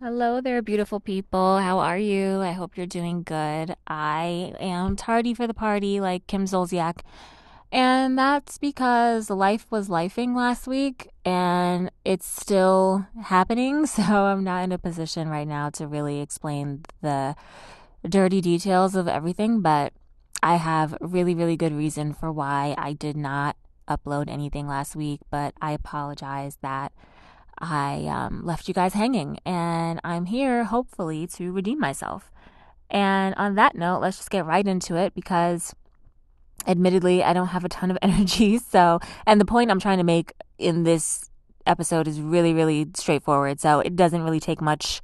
Hello there, beautiful people. How are you? I hope you're doing good. I am tardy for the party, like Kim Zolciak. And that's because life was lifing last week and it's still happening. So I'm not in a position right now to really explain the dirty details of everything, but I have really, really good reason for why I did not upload anything last week. But I apologize that I um, left you guys hanging, and I'm here hopefully to redeem myself. And on that note, let's just get right into it because admittedly, I don't have a ton of energy. So, and the point I'm trying to make in this episode is really, really straightforward. So it doesn't really take much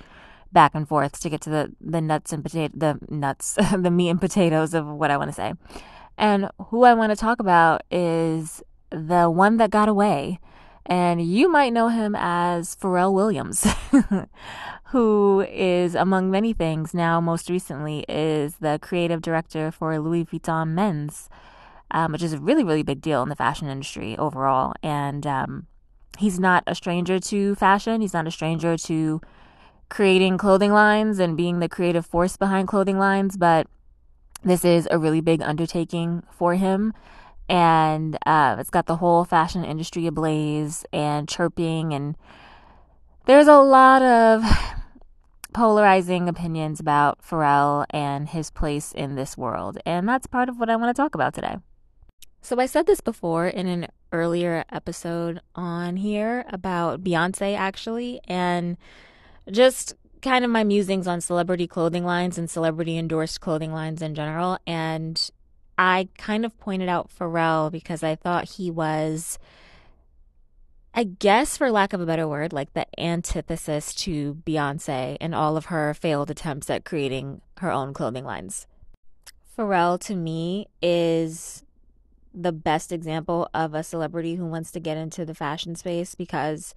back and forth to get to the, the nuts and potato, the nuts, the meat and potatoes of what I want to say. And who I want to talk about is the one that got away and you might know him as Pharrell Williams, who is, among many things, now most recently is the creative director for Louis Vuitton Men's, um, which is a really, really big deal in the fashion industry overall. And um, he's not a stranger to fashion, he's not a stranger to creating clothing lines and being the creative force behind clothing lines, but this is a really big undertaking for him and uh, it's got the whole fashion industry ablaze and chirping and there's a lot of polarizing opinions about Pharrell and his place in this world and that's part of what I want to talk about today. So I said this before in an earlier episode on here about Beyonce actually and just kind of my musings on celebrity clothing lines and celebrity endorsed clothing lines in general and I kind of pointed out Pharrell because I thought he was, I guess, for lack of a better word, like the antithesis to Beyonce and all of her failed attempts at creating her own clothing lines. Pharrell, to me, is the best example of a celebrity who wants to get into the fashion space because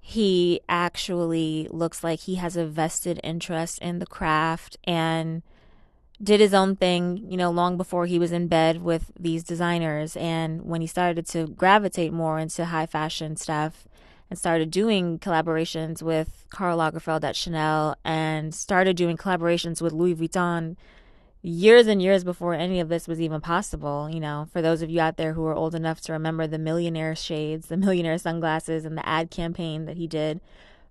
he actually looks like he has a vested interest in the craft and did his own thing, you know, long before he was in bed with these designers. And when he started to gravitate more into high fashion stuff and started doing collaborations with Karl Lagerfeld at Chanel and started doing collaborations with Louis Vuitton years and years before any of this was even possible. You know, for those of you out there who are old enough to remember the millionaire shades, the millionaire sunglasses, and the ad campaign that he did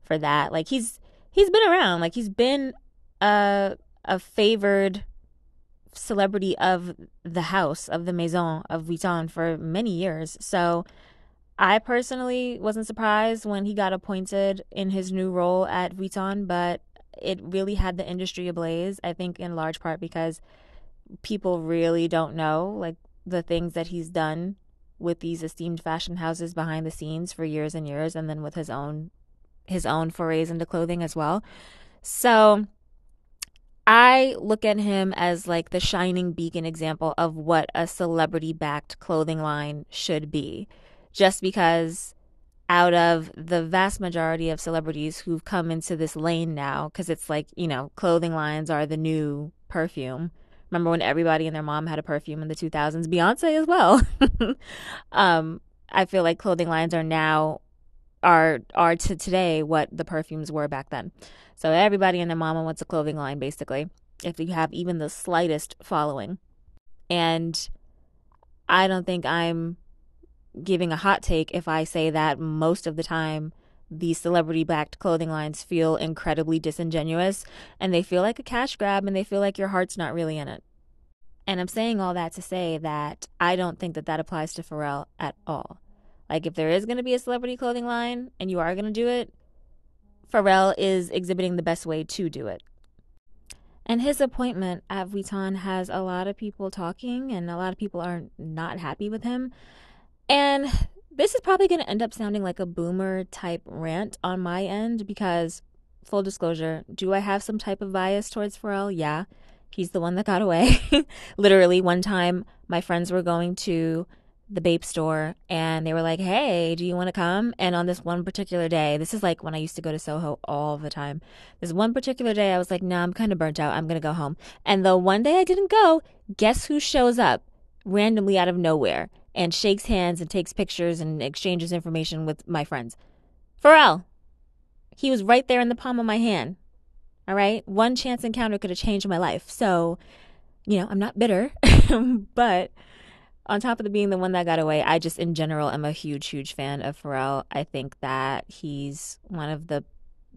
for that, like he's he's been around. Like he's been a a favored celebrity of the house of the Maison of Vuitton for many years. So I personally wasn't surprised when he got appointed in his new role at Vuitton, but it really had the industry ablaze. I think in large part because people really don't know like the things that he's done with these esteemed fashion houses behind the scenes for years and years and then with his own his own forays into clothing as well. So I look at him as like the shining beacon example of what a celebrity backed clothing line should be. Just because out of the vast majority of celebrities who've come into this lane now, because it's like, you know, clothing lines are the new perfume. Remember when everybody and their mom had a perfume in the 2000s? Beyonce as well. um, I feel like clothing lines are now are are to today what the perfumes were back then. So everybody and their mama wants a clothing line, basically, if you have even the slightest following. And I don't think I'm giving a hot take if I say that most of the time these celebrity backed clothing lines feel incredibly disingenuous and they feel like a cash grab and they feel like your heart's not really in it. And I'm saying all that to say that I don't think that that applies to Pharrell at all. Like, if there is going to be a celebrity clothing line and you are going to do it, Pharrell is exhibiting the best way to do it. And his appointment at Vuitton has a lot of people talking, and a lot of people are not happy with him. And this is probably going to end up sounding like a boomer type rant on my end because, full disclosure, do I have some type of bias towards Pharrell? Yeah. He's the one that got away. Literally, one time my friends were going to the Bape store and they were like, Hey, do you want to come? And on this one particular day, this is like when I used to go to Soho all the time. This one particular day, I was like, No, nah, I'm kind of burnt out. I'm going to go home. And the one day I didn't go, guess who shows up randomly out of nowhere and shakes hands and takes pictures and exchanges information with my friends? Pharrell. he was right there in the palm of my hand. All right. One chance encounter could have changed my life. So, you know, I'm not bitter, but on top of the being the one that got away, I just in general am a huge, huge fan of Pharrell. I think that he's one of the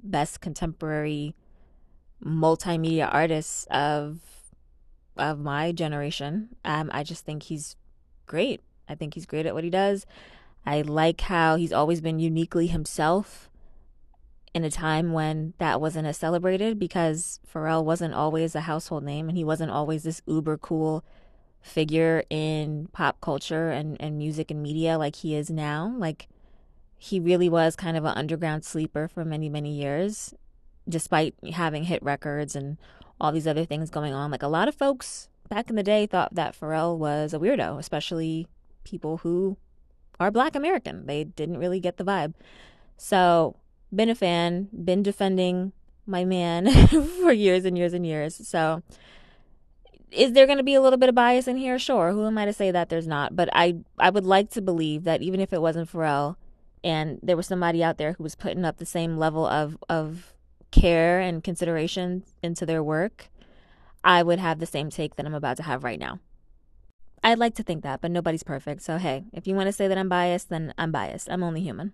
best contemporary multimedia artists of of my generation. Um, I just think he's great. I think he's great at what he does. I like how he's always been uniquely himself in a time when that wasn't as celebrated because Pharrell wasn't always a household name and he wasn't always this uber cool figure in pop culture and, and music and media like he is now. Like he really was kind of an underground sleeper for many, many years, despite having hit records and all these other things going on. Like a lot of folks back in the day thought that Pharrell was a weirdo, especially people who are black American. They didn't really get the vibe. So, been a fan, been defending my man for years and years and years. So, is there going to be a little bit of bias in here? Sure. Who am I to say that there's not? But I I would like to believe that even if it wasn't Pharrell and there was somebody out there who was putting up the same level of of care and consideration into their work, I would have the same take that I'm about to have right now. I'd like to think that, but nobody's perfect. So hey, if you want to say that I'm biased, then I'm biased. I'm only human.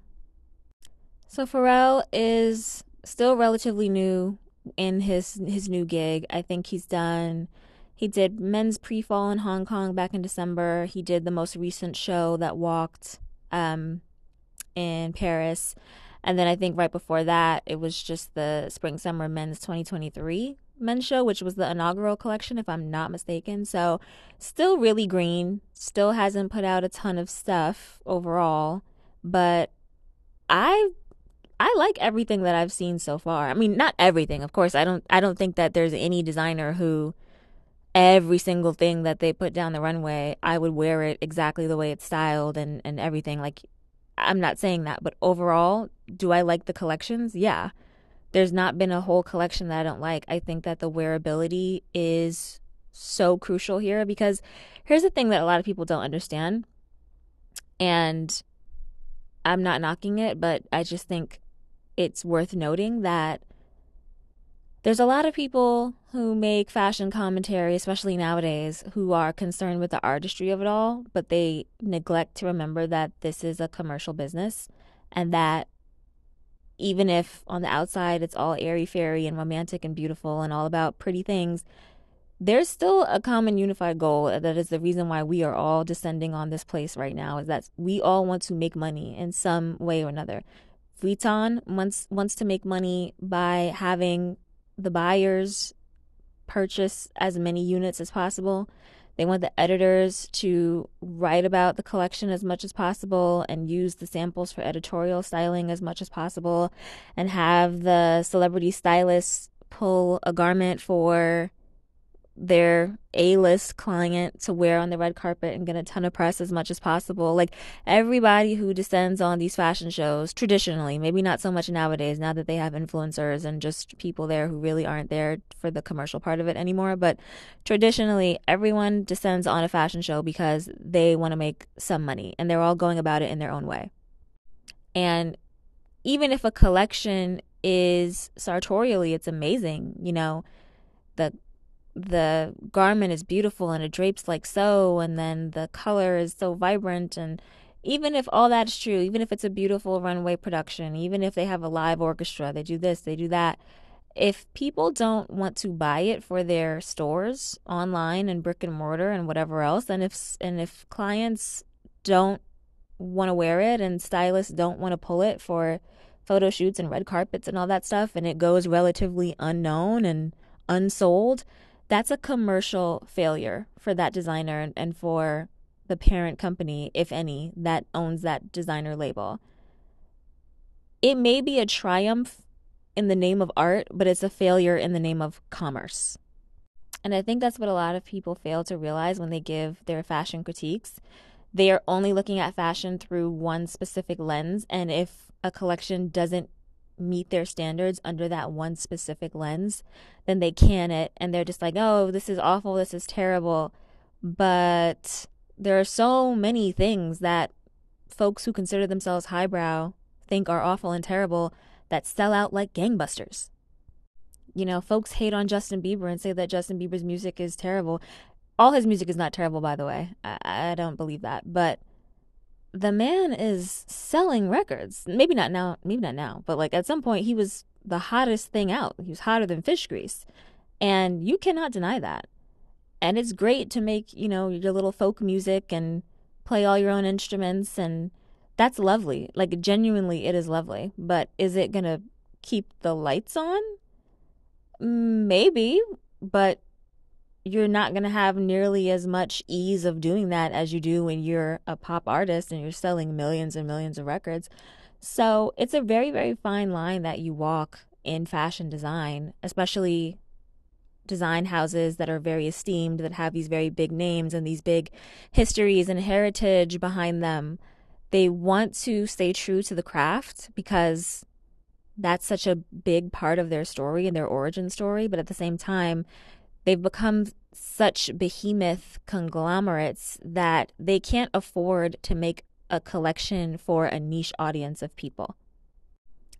So Pharrell is still relatively new in his his new gig. I think he's done he did men's pre-fall in Hong Kong back in December. He did the most recent show that walked um, in Paris. And then I think right before that, it was just the Spring Summer Men's 2023 men's show, which was the inaugural collection, if I'm not mistaken. So, still really green, still hasn't put out a ton of stuff overall, but I I like everything that I've seen so far. I mean, not everything, of course. I don't I don't think that there's any designer who every single thing that they put down the runway, I would wear it exactly the way it's styled and, and everything. Like, I'm not saying that, but overall, do I like the collections? Yeah. There's not been a whole collection that I don't like. I think that the wearability is so crucial here because here's the thing that a lot of people don't understand. And I'm not knocking it, but I just think it's worth noting that there's a lot of people who make fashion commentary, especially nowadays, who are concerned with the artistry of it all, but they neglect to remember that this is a commercial business and that even if on the outside it's all airy fairy and romantic and beautiful and all about pretty things, there's still a common unified goal that is the reason why we are all descending on this place right now is that we all want to make money in some way or another. Vuitton wants wants to make money by having the buyers purchase as many units as possible. They want the editors to write about the collection as much as possible and use the samples for editorial styling as much as possible and have the celebrity stylists pull a garment for their A-list client to wear on the red carpet and get a ton of press as much as possible. Like everybody who descends on these fashion shows traditionally, maybe not so much nowadays now that they have influencers and just people there who really aren't there for the commercial part of it anymore, but traditionally everyone descends on a fashion show because they want to make some money and they're all going about it in their own way. And even if a collection is sartorially it's amazing, you know, the the garment is beautiful and it drapes like so and then the color is so vibrant and even if all that's true even if it's a beautiful runway production even if they have a live orchestra they do this they do that if people don't want to buy it for their stores online and brick and mortar and whatever else and if and if clients don't want to wear it and stylists don't want to pull it for photo shoots and red carpets and all that stuff and it goes relatively unknown and unsold that's a commercial failure for that designer and for the parent company, if any, that owns that designer label. It may be a triumph in the name of art, but it's a failure in the name of commerce. And I think that's what a lot of people fail to realize when they give their fashion critiques. They are only looking at fashion through one specific lens. And if a collection doesn't meet their standards under that one specific lens, then they can it and they're just like, oh, this is awful, this is terrible. But there are so many things that folks who consider themselves highbrow think are awful and terrible that sell out like gangbusters. You know, folks hate on Justin Bieber and say that Justin Bieber's music is terrible. All his music is not terrible, by the way. I, I don't believe that. But the man is selling records. Maybe not now, maybe not now, but like at some point he was the hottest thing out. He was hotter than fish grease. And you cannot deny that. And it's great to make, you know, your little folk music and play all your own instruments and that's lovely. Like genuinely it is lovely. But is it going to keep the lights on? Maybe, but you're not going to have nearly as much ease of doing that as you do when you're a pop artist and you're selling millions and millions of records. So it's a very, very fine line that you walk in fashion design, especially design houses that are very esteemed, that have these very big names and these big histories and heritage behind them. They want to stay true to the craft because that's such a big part of their story and their origin story. But at the same time, they've become such behemoth conglomerates that they can't afford to make a collection for a niche audience of people.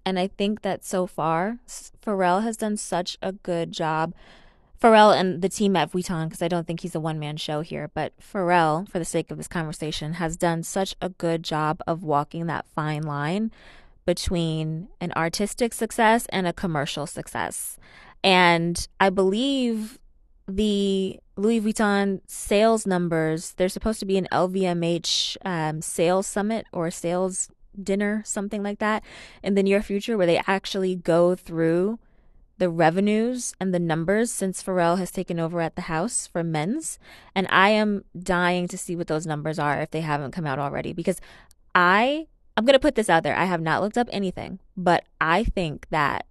And I think that so far, Pharrell has done such a good job. Pharrell and the team at Vuitton, because I don't think he's a one man show here, but Pharrell, for the sake of this conversation, has done such a good job of walking that fine line between an artistic success and a commercial success. And I believe the Louis Vuitton sales numbers, there's supposed to be an LVMH um, sales summit or sales dinner, something like that, in the near future where they actually go through the revenues and the numbers since Pharrell has taken over at the house for men's. And I am dying to see what those numbers are if they haven't come out already because I. I'm going to put this out there. I have not looked up anything, but I think that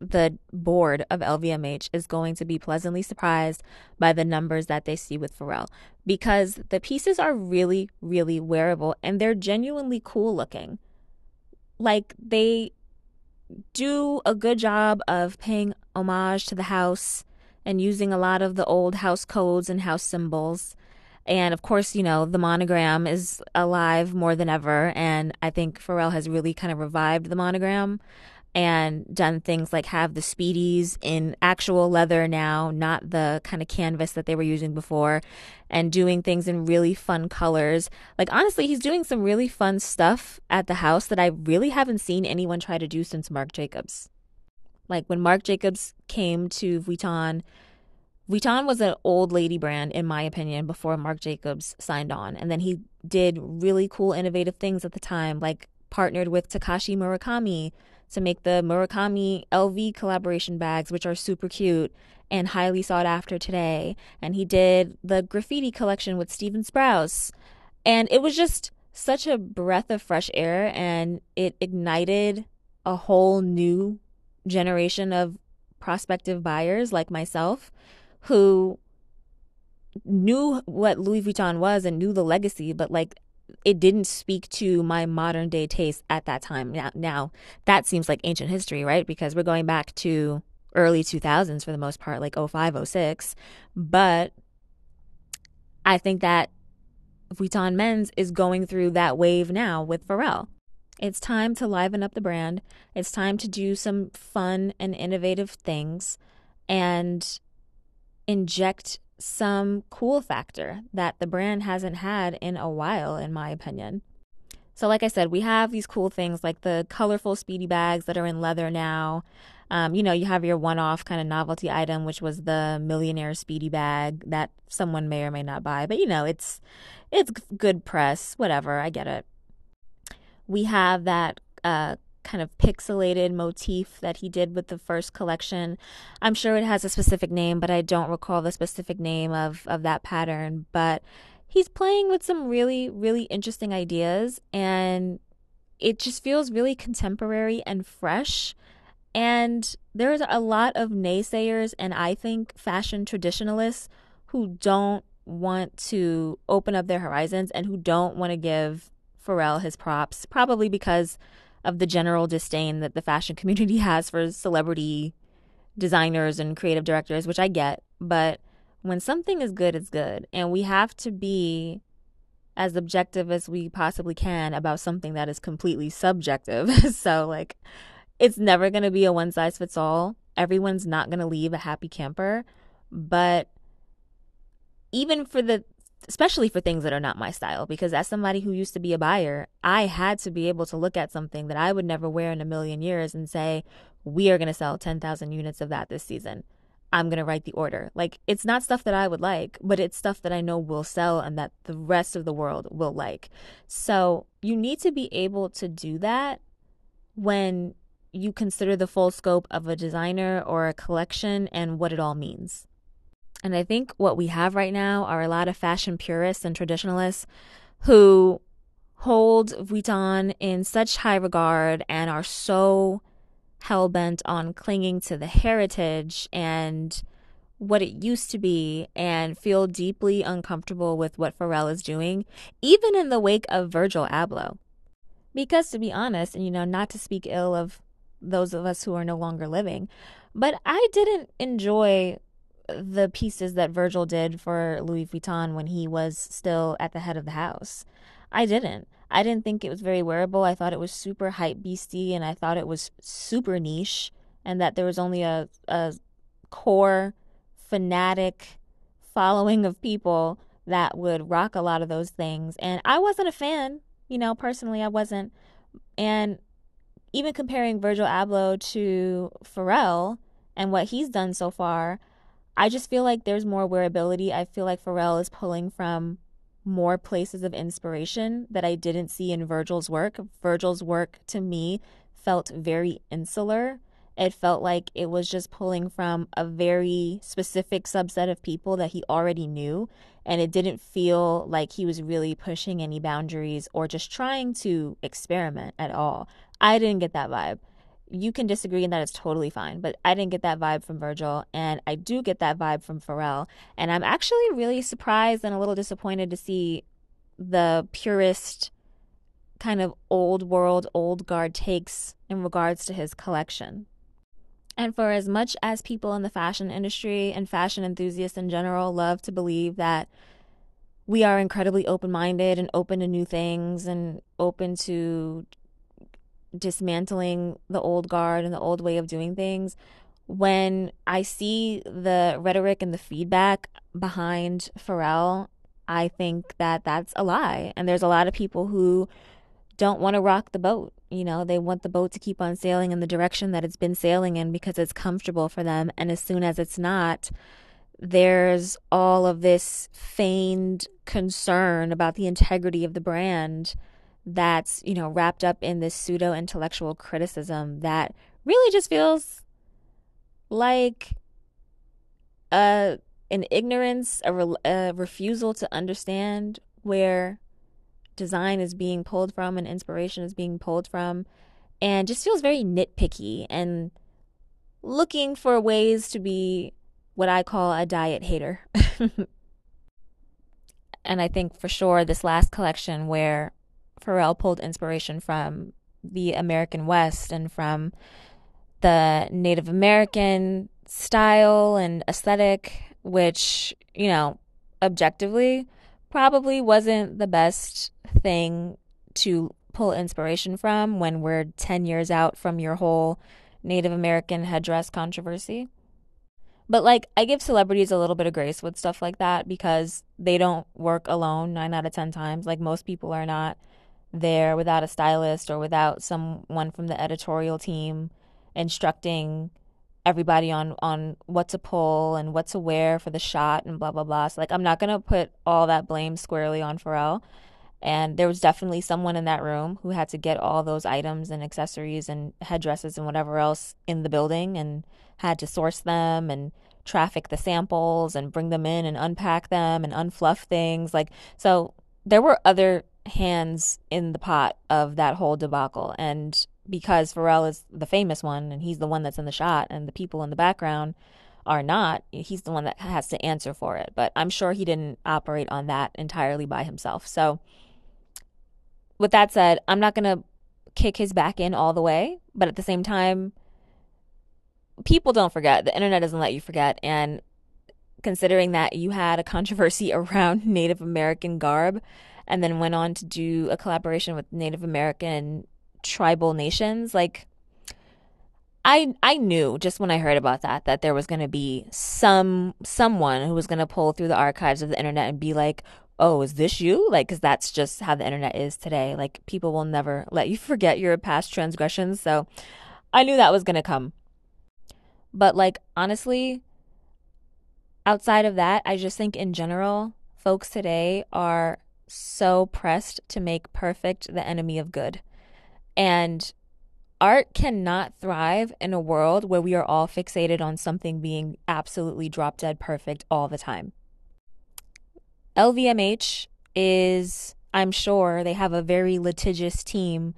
the board of LVMH is going to be pleasantly surprised by the numbers that they see with Pharrell because the pieces are really, really wearable and they're genuinely cool looking. Like they do a good job of paying homage to the house and using a lot of the old house codes and house symbols. And of course, you know, the monogram is alive more than ever. And I think Pharrell has really kind of revived the monogram and done things like have the speedies in actual leather now, not the kind of canvas that they were using before, and doing things in really fun colors. Like, honestly, he's doing some really fun stuff at the house that I really haven't seen anyone try to do since Marc Jacobs. Like, when Marc Jacobs came to Vuitton, Vuitton was an old lady brand, in my opinion, before Marc Jacobs signed on. And then he did really cool, innovative things at the time, like partnered with Takashi Murakami to make the Murakami LV collaboration bags, which are super cute and highly sought after today. And he did the graffiti collection with Stephen Sprouse. And it was just such a breath of fresh air and it ignited a whole new generation of prospective buyers like myself who knew what Louis Vuitton was and knew the legacy, but like it didn't speak to my modern day taste at that time. Now, now that seems like ancient history, right? Because we're going back to early 2000s for the most part, like 05, 06. But I think that Vuitton Men's is going through that wave now with Pharrell. It's time to liven up the brand. It's time to do some fun and innovative things and inject some cool factor that the brand hasn't had in a while, in my opinion. So, like I said, we have these cool things like the colorful speedy bags that are in leather now. Um, you know, you have your one off kind of novelty item, which was the millionaire speedy bag that someone may or may not buy, but you know, it's it's good press, whatever, I get it. We have that uh, kind of pixelated motif that he did with the first collection. I'm sure it has a specific name, but I don't recall the specific name of, of that pattern. But he's playing with some really, really interesting ideas, and it just feels really contemporary and fresh. And there's a lot of naysayers and I think fashion traditionalists who don't want to open up their horizons and who don't want to give Pharrell his props, probably because of the general disdain that the fashion community has for celebrity designers and creative directors, which I get. But when something is good, it's good. And we have to be as objective as we possibly can about something that is completely subjective. so, like, it's never going to be a one size fits all. Everyone's not going to leave a happy camper. But even for the, especially for things that are not my style, because as somebody who used to be a buyer, I had to be able to look at something that I would never wear in a million years and say, we are going to sell 10,000 units of that this season. I'm going to write the order. Like, it's not stuff that I would like, but it's stuff that I know will sell and that the rest of the world will like. So, you need to be able to do that when you consider the full scope of a designer or a collection and what it all means. And I think what we have right now are a lot of fashion purists and traditionalists who hold Vuitton in such high regard and are so hell bent on clinging to the heritage and what it used to be and feel deeply uncomfortable with what Pharrell is doing, even in the wake of Virgil Abloh. Because to be honest, and you know, not to speak ill of those of us who are no longer living, but I didn't enjoy the pieces that Virgil did for Louis Vuitton when he was still at the head of the house. I didn't. I didn't think it was very wearable. I thought it was super hype beasty and I thought it was super niche and that there was only a, a core fanatic following of people that would rock a lot of those things. And I wasn't a fan, you know, personally, I wasn't. And even comparing Virgil Abloh to Pharrell and what he's done so far, I just feel like there's more wearability. I feel like Pharrell is pulling from more places of inspiration that I didn't see in Virgil's work. Virgil's work to me felt very insular. It felt like it was just pulling from a very specific subset of people that he already knew. And it didn't feel like he was really pushing any boundaries or just trying to experiment at all. I didn't get that vibe you can disagree and that it's totally fine. But I didn't get that vibe from Virgil, and I do get that vibe from Pharrell. And I'm actually really surprised and a little disappointed to see the purist kind of old world, old guard takes in regards to his collection. And for as much as people in the fashion industry and fashion enthusiasts in general love to believe that we are incredibly open minded and open to new things and open to dismantling the old guard and the old way of doing things, when I see the rhetoric and the feedback behind Pharrell, I think that that's a lie. And there's a lot of people who don't want to rock the boat. You know, they want the boat to keep on sailing in the direction that it's been sailing in because it's comfortable for them. And as soon as it's not, there's all of this feigned concern about the integrity of the brand that's, you know, wrapped up in this pseudo intellectual criticism that really just feels like a an ignorance, a, re- a refusal to understand where design is being pulled from and inspiration is being pulled from, and just feels very nitpicky and looking for ways to be what I call a diet hater. and I think for sure this last collection where Pharrell pulled inspiration from the American West and from the Native American style and aesthetic, which, you know, objectively probably wasn't the best thing to pull inspiration from when we're 10 years out from your whole Native American headdress controversy. But like, I give celebrities a little bit of grace with stuff like that because they don't work alone nine out of 10 times. Like, most people are not there without a stylist or without someone from the editorial team instructing everybody on on what to pull and what to wear for the shot and blah blah blah. So like I'm not gonna put all that blame squarely on Pharrell. And there was definitely someone in that room who had to get all those items and accessories and headdresses and whatever else in the building and had to source them and traffic the samples and bring them in and unpack them and unfluff things. Like so there were other hands in the pot of that whole debacle. And because Pharrell is the famous one and he's the one that's in the shot and the people in the background are not, he's the one that has to answer for it. But I'm sure he didn't operate on that entirely by himself. So, with that said, I'm not going to kick his back in all the way. But at the same time, people don't forget. The internet doesn't let you forget. And considering that you had a controversy around Native American garb, and then went on to do a collaboration with Native American tribal nations. Like, I I knew just when I heard about that that there was going to be some someone who was going to pull through the archives of the internet and be like, "Oh, is this you?" Like cuz that's just how the internet is today. Like people will never let you forget your past transgressions. So I knew that was going to come. But like honestly, outside of that, I just think in general, folks today are so pressed to make perfect the enemy of good. And art cannot thrive in a world where we are all fixated on something being absolutely drop dead perfect all the time. LVMH is, I'm sure, they have a very litigious team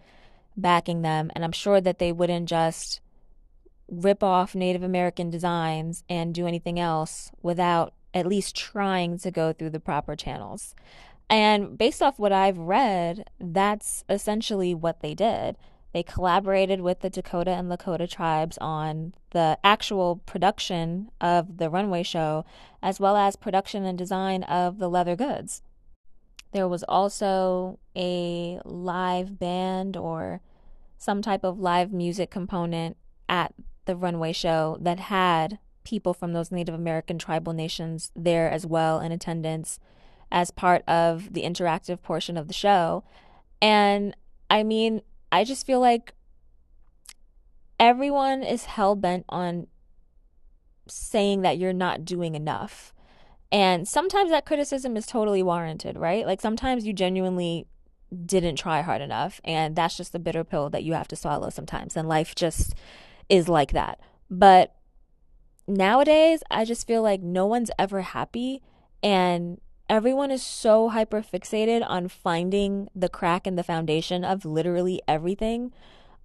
backing them, and I'm sure that they wouldn't just rip off Native American designs and do anything else without at least trying to go through the proper channels. And based off what I've read, that's essentially what they did. They collaborated with the Dakota and Lakota tribes on the actual production of the runway show, as well as production and design of the leather goods. There was also a live band or some type of live music component at the runway show that had people from those Native American tribal nations there as well in attendance as part of the interactive portion of the show. And I mean, I just feel like everyone is hell bent on saying that you're not doing enough. And sometimes that criticism is totally warranted, right? Like sometimes you genuinely didn't try hard enough, and that's just the bitter pill that you have to swallow sometimes. And life just is like that. But nowadays, I just feel like no one's ever happy, and everyone is so hyper fixated on finding the crack in the foundation of literally everything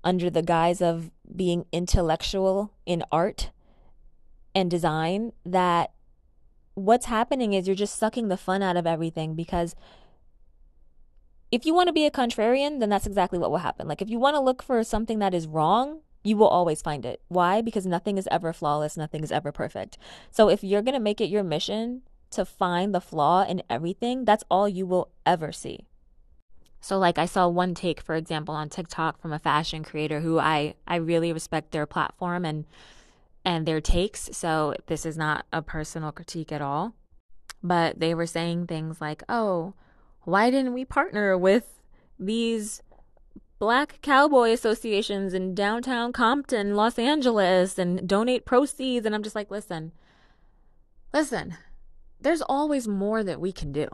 under the guise of being intellectual in art and design that what's happening is you're just sucking the fun out of everything because if you want to be a contrarian, then that's exactly what will happen. Like if you want to look for something that is wrong, you will always find it. Why? Because nothing is ever flawless, nothing is ever perfect. So if you're going to make it your mission to find the flaw in everything, that's all you will ever see. So like I saw one take for example on TikTok from a fashion creator who I I really respect their platform and and their takes. So this is not a personal critique at all. But they were saying things like, "Oh, why didn't we partner with these black cowboy associations in downtown Compton, Los Angeles and donate proceeds?" And I'm just like, "Listen. Listen there's always more that we can do.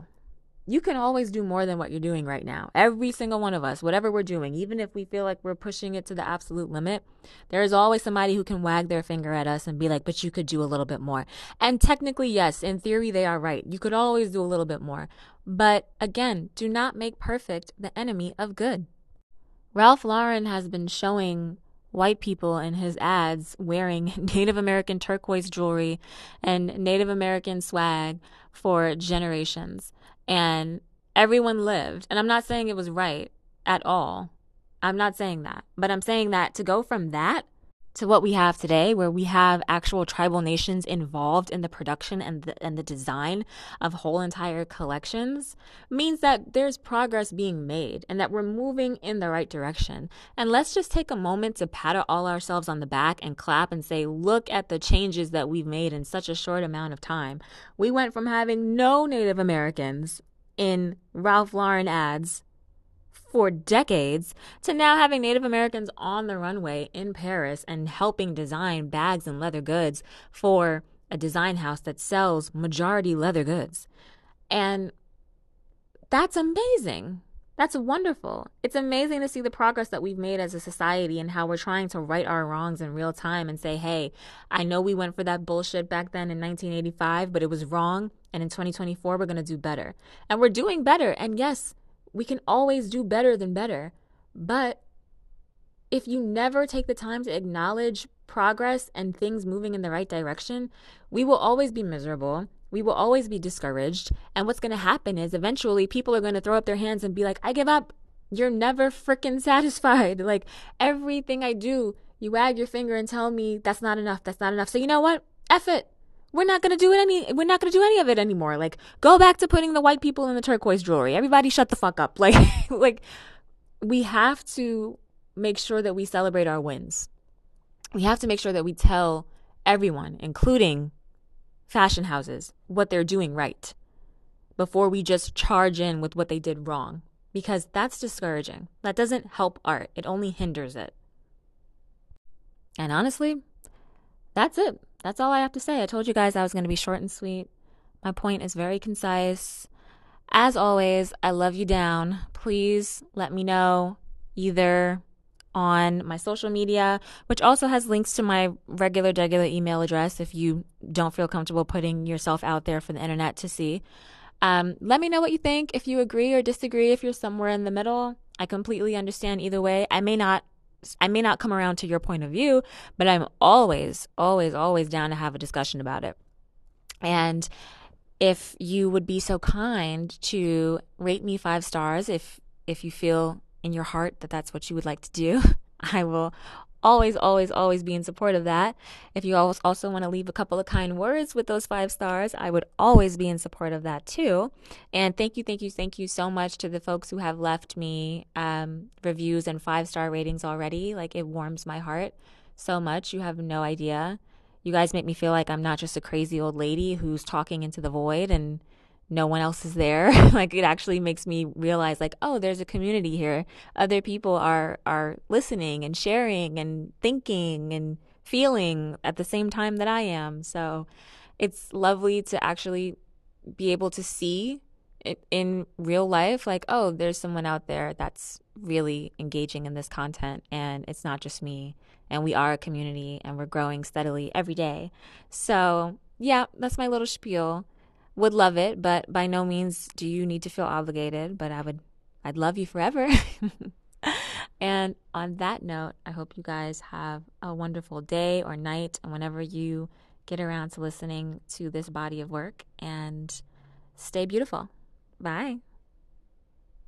You can always do more than what you're doing right now. Every single one of us, whatever we're doing, even if we feel like we're pushing it to the absolute limit, there is always somebody who can wag their finger at us and be like, but you could do a little bit more. And technically, yes, in theory, they are right. You could always do a little bit more. But again, do not make perfect the enemy of good. Ralph Lauren has been showing white people in his ads wearing Native American turquoise jewelry and Native American swag for generations. And everyone lived. And I'm not saying it was right at all. I'm not saying that. But I'm saying that to go from that to what we have today, where we have actual tribal nations involved in the production and the, and the design of whole entire collections, means that there's progress being made and that we're moving in the right direction. And let's just take a moment to pat all ourselves on the back and clap and say, look at the changes that we've made in such a short amount of time. We went from having no Native Americans in Ralph Lauren ads for decades to now having Native Americans on the runway in Paris and helping design bags and leather goods for a design house that sells majority leather goods. And that's amazing. That's wonderful. It's amazing to see the progress that we've made as a society and how we're trying to right our wrongs in real time and say, hey, I know we went for that bullshit back then in 1985, but it was wrong. And in 2024, we're going to do better. And we're doing better. And yes, we can always do better than better. But if you never take the time to acknowledge progress and things moving in the right direction, we will always be miserable. We will always be discouraged. And what's going to happen is eventually people are going to throw up their hands and be like, I give up. You're never freaking satisfied. Like everything I do, you wag your finger and tell me that's not enough. That's not enough. So you know what? F it. We're not to do it any we're not to do any of it anymore. Like go back to putting the white people in the turquoise jewelry. Everybody shut the fuck up. Like like we have to make sure that we celebrate our wins. We have to make sure that we tell everyone including fashion houses what they're doing right before we just charge in with what they did wrong because that's discouraging. That doesn't help art. It only hinders it. And honestly that's it that's all I have to say. I told you guys I was going to be short and sweet. My point is very concise. As always, I love you down. Please let me know either on my social media, which also has links to my regular, regular email address if you don't feel comfortable putting yourself out there for the internet to see. Um, let me know what you think. If you agree or disagree, if you're somewhere in the middle, I completely understand either way. I may not I may not come around to your point of view, but I'm always, always, always down to have a discussion about it. And if you would be so kind to rate me five stars, if if you feel in your heart that that's what you would like to do, I will always, always, always be in support of that. If you also want to leave a couple of kind words with those five stars, I would always be in support of that too. And thank you, thank you, thank you so much to the folks who have left me um, reviews and five star ratings already. Like it warms my heart so much. You have no idea. You guys make me feel like I'm not just a crazy old lady who's talking into the void and no one else is there. Like it actually makes me realize like oh there's a community here. Other people are are listening and sharing and thinking and feeling at the same time that i am. So it's lovely to actually be able to see in real life like oh there's someone out there that's really engaging in this content and it's not just me. And we are a community and we're growing steadily every day. So yeah that's my little spiel would love it, but by no means do you need to feel obligated, but I would I'd love you forever. and on that note, I hope you guys have a wonderful day or night and whenever you get around to listening to this body of work and stay beautiful. Bye.